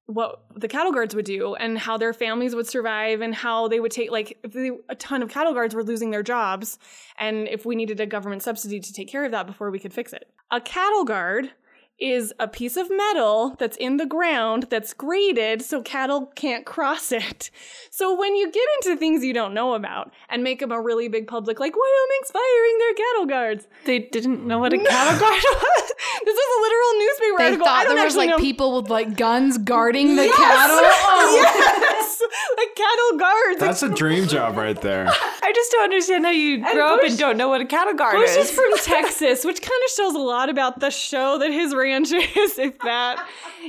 what the cattle guards would do and how their families would survive and how they would take like they, a ton of cattle guards were losing their jobs and if we needed a government subsidy to take care of that before we could fix it. A cattle guard is a piece of metal that's in the ground that's graded so cattle can't cross it. So when you get into things you don't know about and make them a really big public like Wyoming's firing their cattle guards. They didn't know what a cattle guard was. this is a literal newspaper They article. I thought don't there was like know. people with like guns guarding the Yes! cattle. Oh. yes, like cattle guards. That's a dream job right there. I just don't understand how you grow up and don't know what a cattle guard Bush is. is from Texas, which kind of shows a lot about the show that his ranch is, if that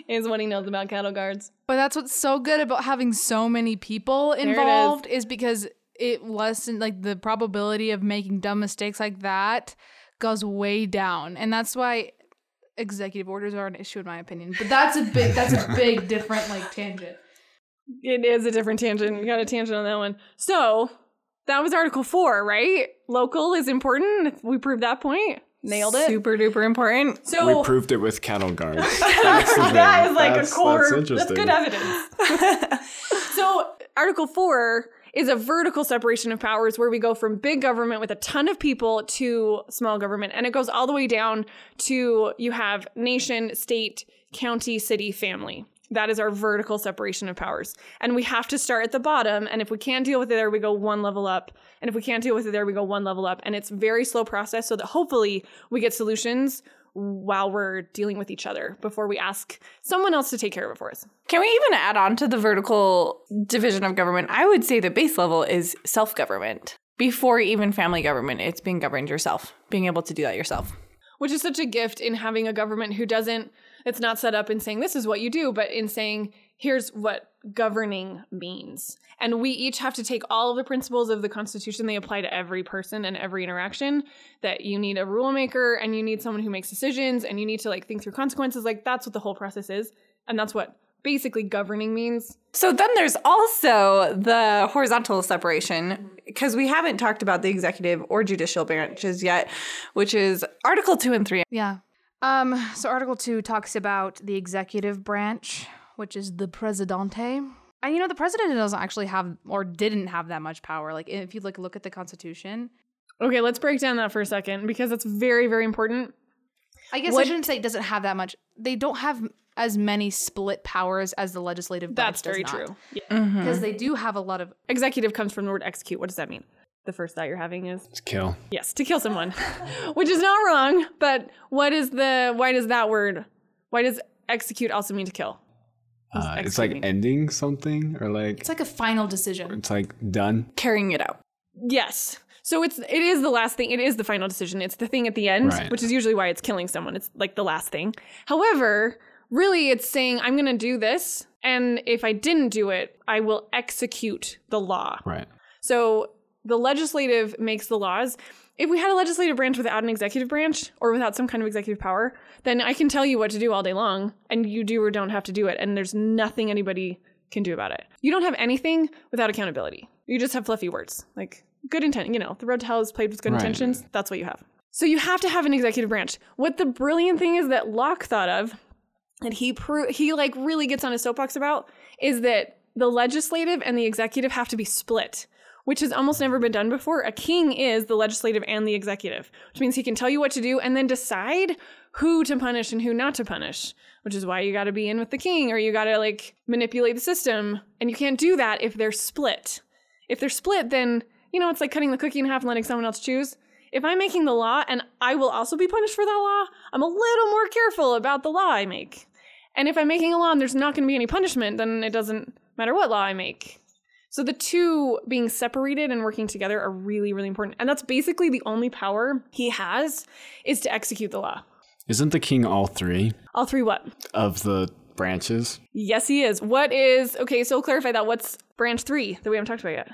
is what he knows about cattle guards. But that's what's so good about having so many people involved is. because it lessen like the probability of making dumb mistakes like that goes way down. And that's why executive orders are an issue in my opinion. But that's a big that's a big different like tangent. It is a different tangent. We got a tangent on that one. So That was Article 4, right? Local is important. We proved that point. Nailed it. Super duper important. So We proved it with cattle guards. That's that is like That's- a core. That's That's, good evidence. so Article Four is a vertical separation of powers where we go from big government with a ton of people to small government, and it goes all the way down to you have nation, state, county, city, family. That is our vertical separation of powers. And we have to start at the bottom. And if we can't deal with it there, we go one level up. And if we can't deal with it there, we go one level up. And it's very slow process so that hopefully we get solutions while we're dealing with each other before we ask someone else to take care of it for us. Can we even add on to the vertical division of government? I would say the base level is self government. Before even family government, it's being governed yourself, being able to do that yourself. Which is such a gift in having a government who doesn't, it's not set up in saying this is what you do, but in saying here's what governing means. And we each have to take all of the principles of the Constitution, they apply to every person and every interaction. That you need a rule maker and you need someone who makes decisions and you need to like think through consequences. Like that's what the whole process is. And that's what basically governing means. So then there's also the horizontal separation, because we haven't talked about the executive or judicial branches yet, which is Article 2 and 3. Yeah. Um, so Article 2 talks about the executive branch, which is the presidente. And you know, the president doesn't actually have or didn't have that much power. Like if you like look at the constitution. Okay, let's break down that for a second because it's very, very important. I guess What- I shouldn't say it doesn't have that much. They don't have as many split powers as the legislative branch. That's very does not. true. Yeah. Mm-hmm. Because they do have a lot of Executive comes from the word execute. What does that mean? The first thought you're having is to kill. yes, to kill someone, which is not wrong. But what is the? Why does that word? Why does execute also mean to kill? Uh, it's like mean? ending something or like it's like a final decision. it's like done. Carrying it out. yes. So it's it is the last thing. It is the final decision. It's the thing at the end, Right. which is usually why it's killing someone. It's like the last thing. However, really, it's saying I'm going to do this, and if I didn't do it, I will execute the law. Right. So the legislative makes the laws. If we had a legislative branch without an executive branch or without some kind of executive power, then I can tell you what to do all day long and you do or don't have to do it. And there's nothing anybody can do about it. You don't have anything without accountability. You just have fluffy words like good intent. You know, the road to hell is paved with good Right. intentions. That's what you have. So you have to have an executive branch. What the brilliant thing is that Locke thought of and he pro- he like really gets on his soapbox about is that the legislative and the executive have to be split which has almost never been done before a king is the legislative and the executive which means he can tell you what to do and then decide who to punish and who not to punish which is why you got to be in with the king or you got to like manipulate the system. And you can't do that if they're split. If they're split then you know it's like cutting the cookie in half and letting someone else choose. If i'm making the law and i will also be punished for that law i'm a little more careful about the law i make. And if I'm making a law and there's not going to be any punishment, then it doesn't matter what law I make. So the two being separated and working together are really, really important. And that's basically the only power he has is to execute the law. Isn't the king all three All three what? of the branches? Yes, he is. What is okay, so clarify that. What's branch three that we haven't talked about yet?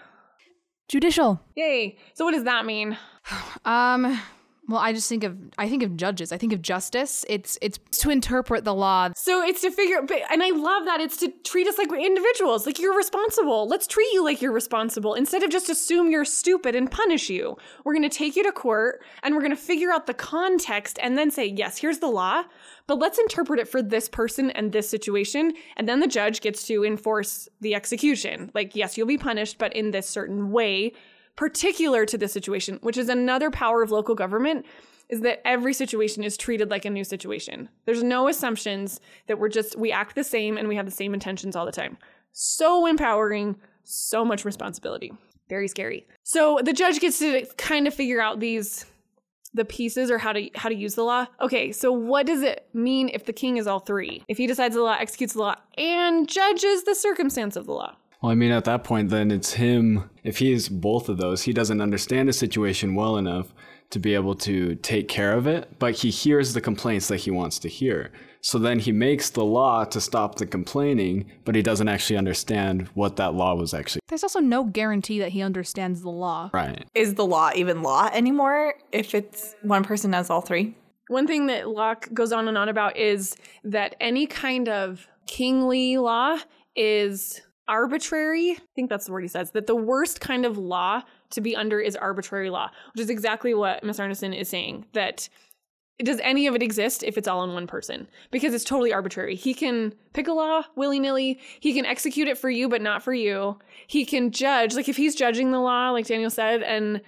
Judicial. Yay. So what does that mean? Um well, I just think of I think of judges. I think of justice. It's it's to interpret the law. So it's to figure, and I love that it's to treat us like we're individuals, like you're responsible. Let's treat you like you're responsible instead of just assume you're stupid and punish you. We're going to take you to court and we're going to figure out the context and then say, yes, here's the law, but let's interpret it for this person and this situation. And then the judge gets to enforce the execution. Like, yes, you'll be punished, but in this certain way, particular to this situation, which is another power of local government is that every situation is treated like a new situation. There's no assumptions that we're just, we act the same and we have the same intentions all the time. So empowering, so much responsibility. Very scary. So the judge gets to kind of figure out these the pieces or how to how to use the law. Okay, so what does it mean if the king is all three? If he decides the law, executes the law, and judges the circumstance of the law. Well, I mean, at that point, then it's him. If he's both of those, he doesn't understand the situation well enough to be able to take care of it, but he hears the complaints that he wants to hear. So then he makes the law to stop the complaining, but he doesn't actually understand what that law was actually. There's also no guarantee that he understands the law. Right. Is the law even law anymore if it's one person has all three? One thing that Locke goes on and on about is that any kind of kingly law is arbitrary. I think that's the word he says. That the worst kind of law to be under is arbitrary law, which is exactly what Miss Arnesen is saying. That does any of it exist if it's all in one person? Because it's totally arbitrary. He can pick a law willy nilly. He can execute it for you, but not for you. He can judge, like if he's judging the law, like Daniel said, and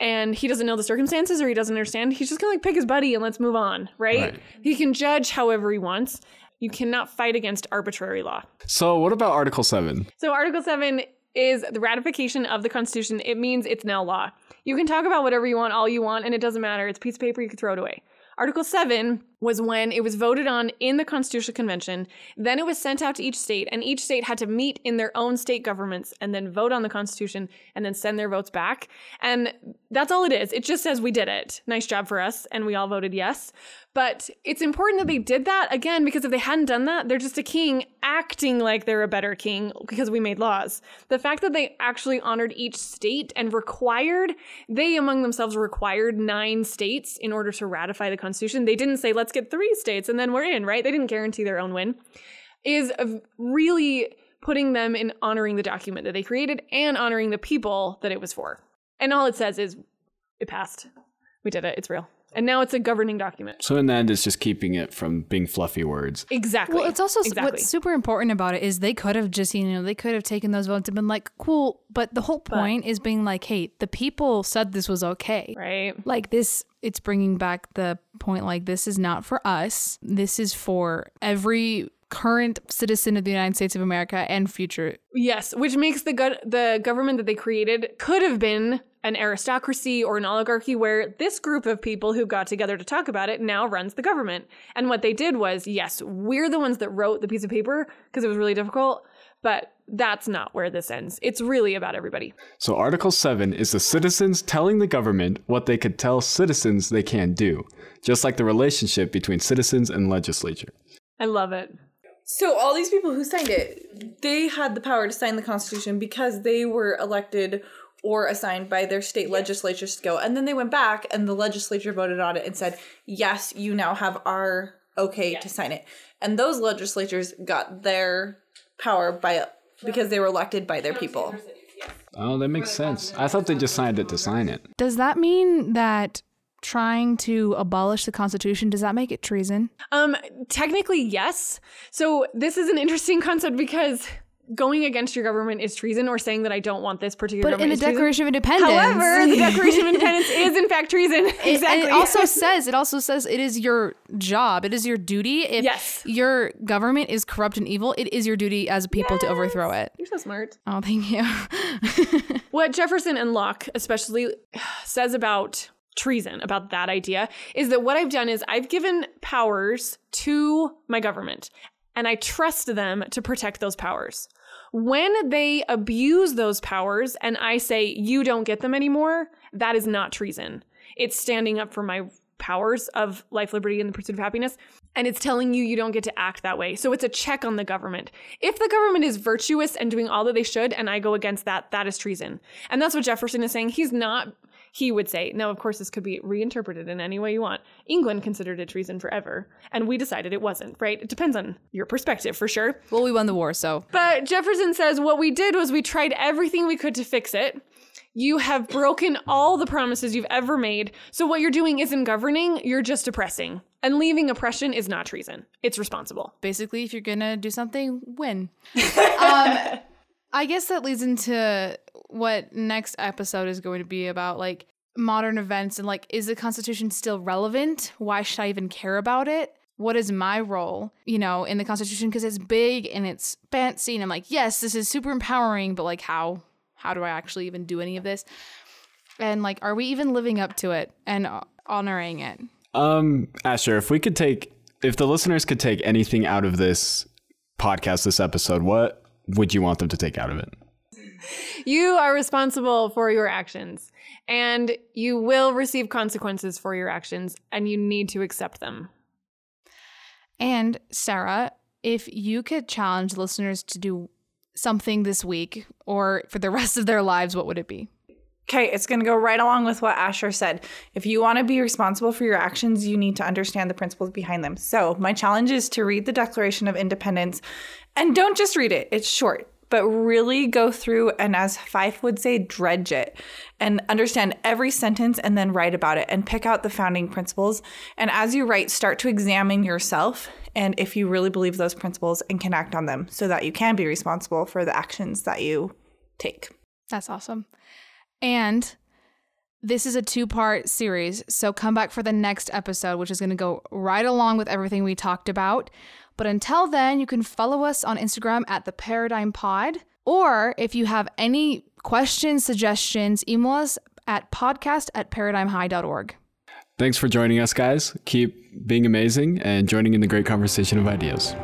and he doesn't know the circumstances or he doesn't understand, he's just gonna like pick his buddy and let's move on, right? Right. He can judge however he wants. You cannot fight against arbitrary law. So what about Article 7? So Article 7 is the ratification of the Constitution. It means it's now law. You can talk about whatever you want, all you want, and it doesn't matter. It's a piece of paper, you can throw it away. Article 7 was when it was voted on in the Constitutional Convention. Then it was sent out to each state, and each state had to meet in their own state governments and then vote on the Constitution and then send their votes back. And that's all it is. It just says we did it. Nice job for us. And we all voted yes. But it's important that they did that again because if they hadn't done that, they're just a king acting like they're a better king because we made laws. The fact that they actually honored each state and required, they among themselves required nine states in order to ratify the Constitution. They didn't say, let's get three states and then we're in, right? They didn't guarantee their own win. Is really putting them in honoring the document that they created and honoring the people that it was for. And all it says is, it passed. We did it. It's real. And now it's a governing document. So in the end, it's just keeping it from being fluffy words. Exactly. Well, it's also exactly. what's super important about it is they could have just, you know, they could have taken those votes and been like, cool. But the whole point is being like, hey, the people said this was okay. right. Like this, it's bringing back the point like, this is not for us. This is for every current citizen of the United States of America and future. Yes, which makes the go- the government that they created could have been an aristocracy or an oligarchy where this group of people who got together to talk about it now runs the government. And what they did was, yes, we're the ones that wrote the piece of paper because it was really difficult, but that's not where this ends. It's really about everybody. So Article 7 is the citizens telling the government what they could tell citizens they can't do, just like the relationship between citizens and legislature. I love it. So all these people who signed it, they had the power to sign the Constitution because they were elected or assigned by their state legislatures to go. And then they went back and the legislature voted on it and said, yes, you now have our okay to sign it. And those legislatures got their power by because they were elected by their people. Oh, that makes sense. I thought they just signed it to sign it. Does that mean that trying to abolish the Constitution, does that make it treason? Um, technically, yes. So this is an interesting concept because going against your government is treason, or saying that I don't want this particular But in the is treason. Declaration of Independence. However, the Declaration of Independence is in fact treason. It- exactly. And it also says it also says it is your job, it is your duty. If Yes. your government is corrupt and evil, it is your duty as a people to overthrow it. You're so smart. Oh, thank you. What Jefferson and Locke especially says about treason, about that idea, is that what I've done is I've given powers to my government and I trust them to protect those powers. When they abuse those powers and I say, you don't get them anymore, that is not treason. It's standing up for my powers of life, liberty, and the pursuit of happiness. And it's telling you you don't get to act that way. So it's a check on the government. If the government is virtuous and doing all that they should, and I go against that, that is treason. And that's what Jefferson is saying. He's not, he would say, now, of course, this could be reinterpreted in any way you want. England considered it treason forever, and we decided it wasn't, right? It depends on your perspective for sure. well, we won the war, so But Jefferson says what we did was we tried everything we could to fix it. You have broken all the promises you've ever made. So what you're doing isn't governing, you're just oppressing. And leaving oppression is not treason. It's responsible. basically, if you're gonna do something, win. um, I guess that leads into what next episode is going to be about, like modern events and like, is the Constitution still relevant? Why should I even care about it? What is my role, you know, in the Constitution? Because it's big and it's fancy, and I'm like, yes, this is super empowering, but like, how? How do I actually even do any of this? And like, are we even living up to it and honoring it? Um, Asher, if we could take, if the listeners could take anything out of this podcast, this episode, what would you want them to take out of it? You are responsible for your actions, and you will receive consequences for your actions, and you need to accept them. And Sarah, if you could challenge listeners to do something this week or for the rest of their lives, what would it be? Okay, it's going to go right along with what Asher said. If you want to be responsible for your actions, you need to understand the principles behind them. So, my challenge is to read the Declaration of Independence and don't just read it. It's short. But really go through and, as Fife would say, dredge it and understand every sentence and then write about it and pick out the founding principles. And as you write, start to examine yourself and if you really believe those principles and can act on them so that you can be responsible for the actions that you take. That's awesome. And this is a two part series. So come back for the next episode, which is going to go right along with everything we talked about. But until then, you can follow us on Instagram at the Paradigm Pod. Or if you have any questions, suggestions, email us at podcast at paradigmhigh.org. Thanks for joining us, guys. Keep being amazing and joining in the great conversation of ideas.